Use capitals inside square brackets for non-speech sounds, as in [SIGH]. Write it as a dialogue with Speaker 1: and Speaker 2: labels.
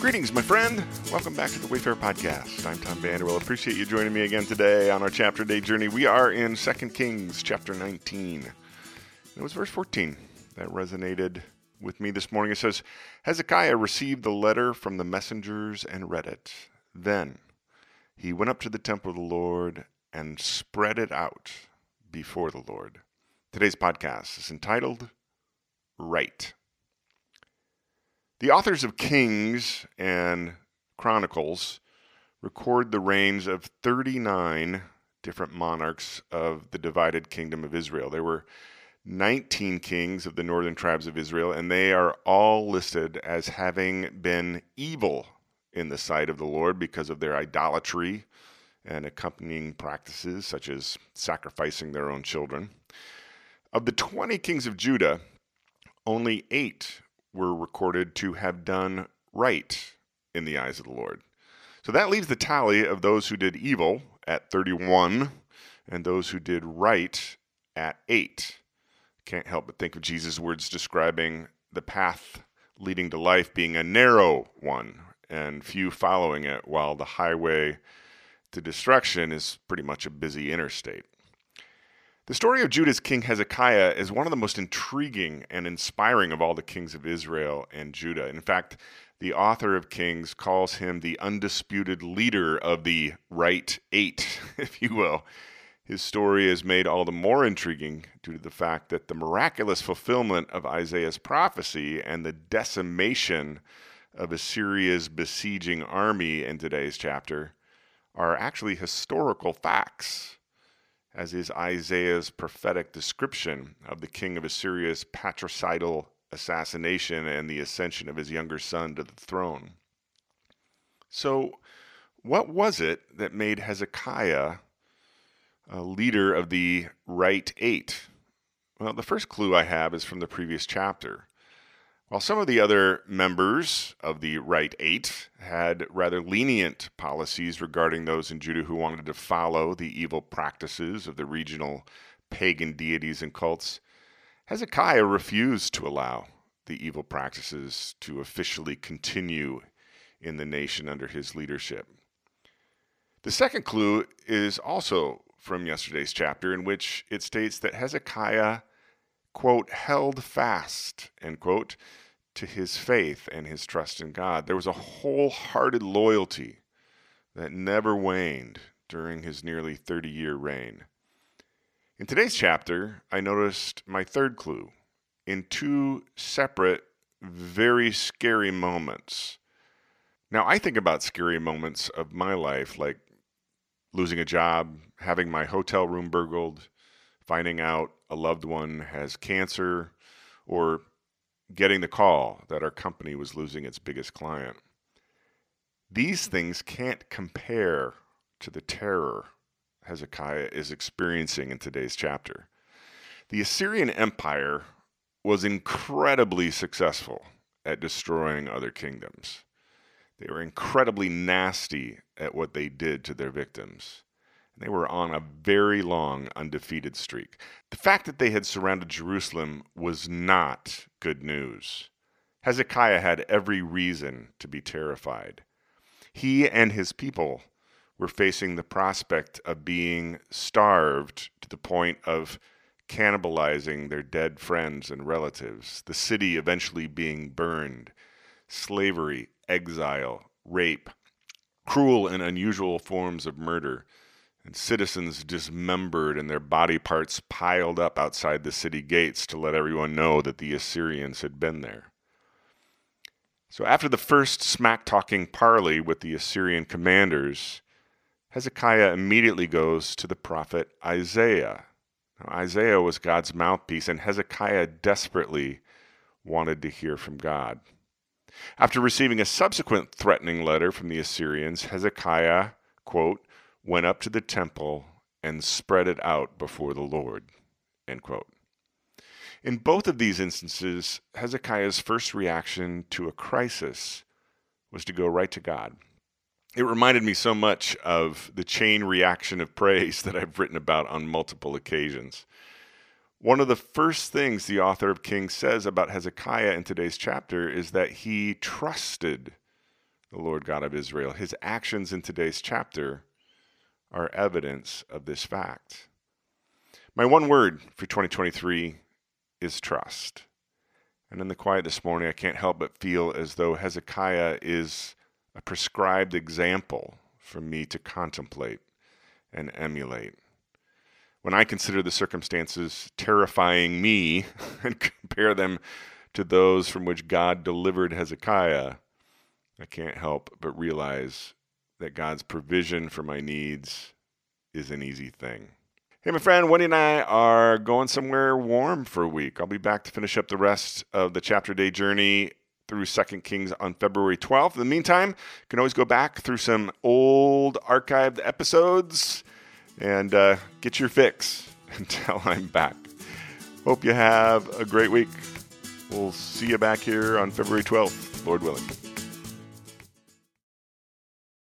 Speaker 1: Greetings, my friend. Welcome back to the Wayfarer Podcast. I'm Tom Vanderwell. Appreciate you joining me again today on our chapter day journey. We are in 2 Kings chapter 19. It was verse 14 that resonated with me this morning. It says, Hezekiah received the letter from the messengers and read it. Then he went up to the temple of the Lord and spread it out before the Lord. Today's podcast is entitled Right. The authors of Kings and Chronicles record the reigns of 39 different monarchs of the divided kingdom of Israel. There were 19 kings of the northern tribes of Israel, and they are all listed as having been evil in the sight of the Lord because of their idolatry and accompanying practices, such as sacrificing their own children. Of the 20 kings of Judah, only eight were recorded to have done right in the eyes of the Lord. So that leaves the tally of those who did evil at 31 and those who did right at 8. Can't help but think of Jesus' words describing the path leading to life being a narrow one and few following it, while the highway to destruction is pretty much a busy interstate. The story of Judah's king Hezekiah is one of the most intriguing and inspiring of all the kings of Israel and Judah. In fact, the author of Kings calls him the undisputed leader of the right eight, [LAUGHS] if you will. His story is made all the more intriguing due to the fact that the miraculous fulfillment of Isaiah's prophecy and the decimation of Assyria's besieging army in today's chapter are actually historical facts as is Isaiah's prophetic description of the king of Assyria's patricidal assassination and the ascension of his younger son to the throne. So, what was it that made Hezekiah a leader of the right eight? Well, the first clue I have is from the previous chapter. While some of the other members of the Right Eight had rather lenient policies regarding those in Judah who wanted to follow the evil practices of the regional pagan deities and cults, Hezekiah refused to allow the evil practices to officially continue in the nation under his leadership. The second clue is also from yesterday's chapter, in which it states that Hezekiah, quote, held fast, end quote, to his faith and his trust in God. There was a wholehearted loyalty that never waned during his nearly 30 year reign. In today's chapter, I noticed my third clue in two separate, very scary moments. Now, I think about scary moments of my life like losing a job, having my hotel room burgled, finding out a loved one has cancer, or getting the call that our company was losing its biggest client. These things can't compare to the terror Hezekiah is experiencing in today's chapter. The Assyrian Empire was incredibly successful at destroying other kingdoms. They were incredibly nasty at what they did to their victims. They were on a very long undefeated streak. The fact that they had surrounded Jerusalem was not good news. Hezekiah had every reason to be terrified. He and his people were facing the prospect of being starved to the point of cannibalizing their dead friends and relatives, the city eventually being burned, slavery, exile, rape, cruel and unusual forms of murder and citizens dismembered and their body parts piled up outside the city gates to let everyone know that the Assyrians had been there. So, after the first smack talking parley with the Assyrian commanders, Hezekiah immediately goes to the prophet Isaiah. Now, Isaiah was God's mouthpiece, and Hezekiah desperately wanted to hear from God. After receiving a subsequent threatening letter from the Assyrians, Hezekiah, quote, went up to the temple and spread it out before the Lord. In both of these instances, Hezekiah's first reaction to a crisis was to go right to God. It reminded me so much of the chain reaction of praise [LAUGHS] that I've written about on multiple occasions. One of the first things the author of Kings says about Hezekiah in today's chapter is that he trusted the Lord God of Israel. His actions in today's chapter are evidence of this fact. My one word for 2023 is trust. And in the quiet this morning, I can't help but feel as though Hezekiah is a prescribed example for me to contemplate and emulate. When I consider the circumstances terrifying me [LAUGHS] and compare them to those from which God delivered Hezekiah, I can't help but realize that God's provision for my needs is an easy thing. Hey, my friend, Wendy and I are going somewhere warm for a week. I'll be back to finish up the rest of the chapter day journey through Second Kings on February 12th. In the meantime, you can always go back through some old archived episodes and uh, get your fix [LAUGHS] until I'm back. Hope you have a great week. We'll see you back here on February 12th, Lord willing.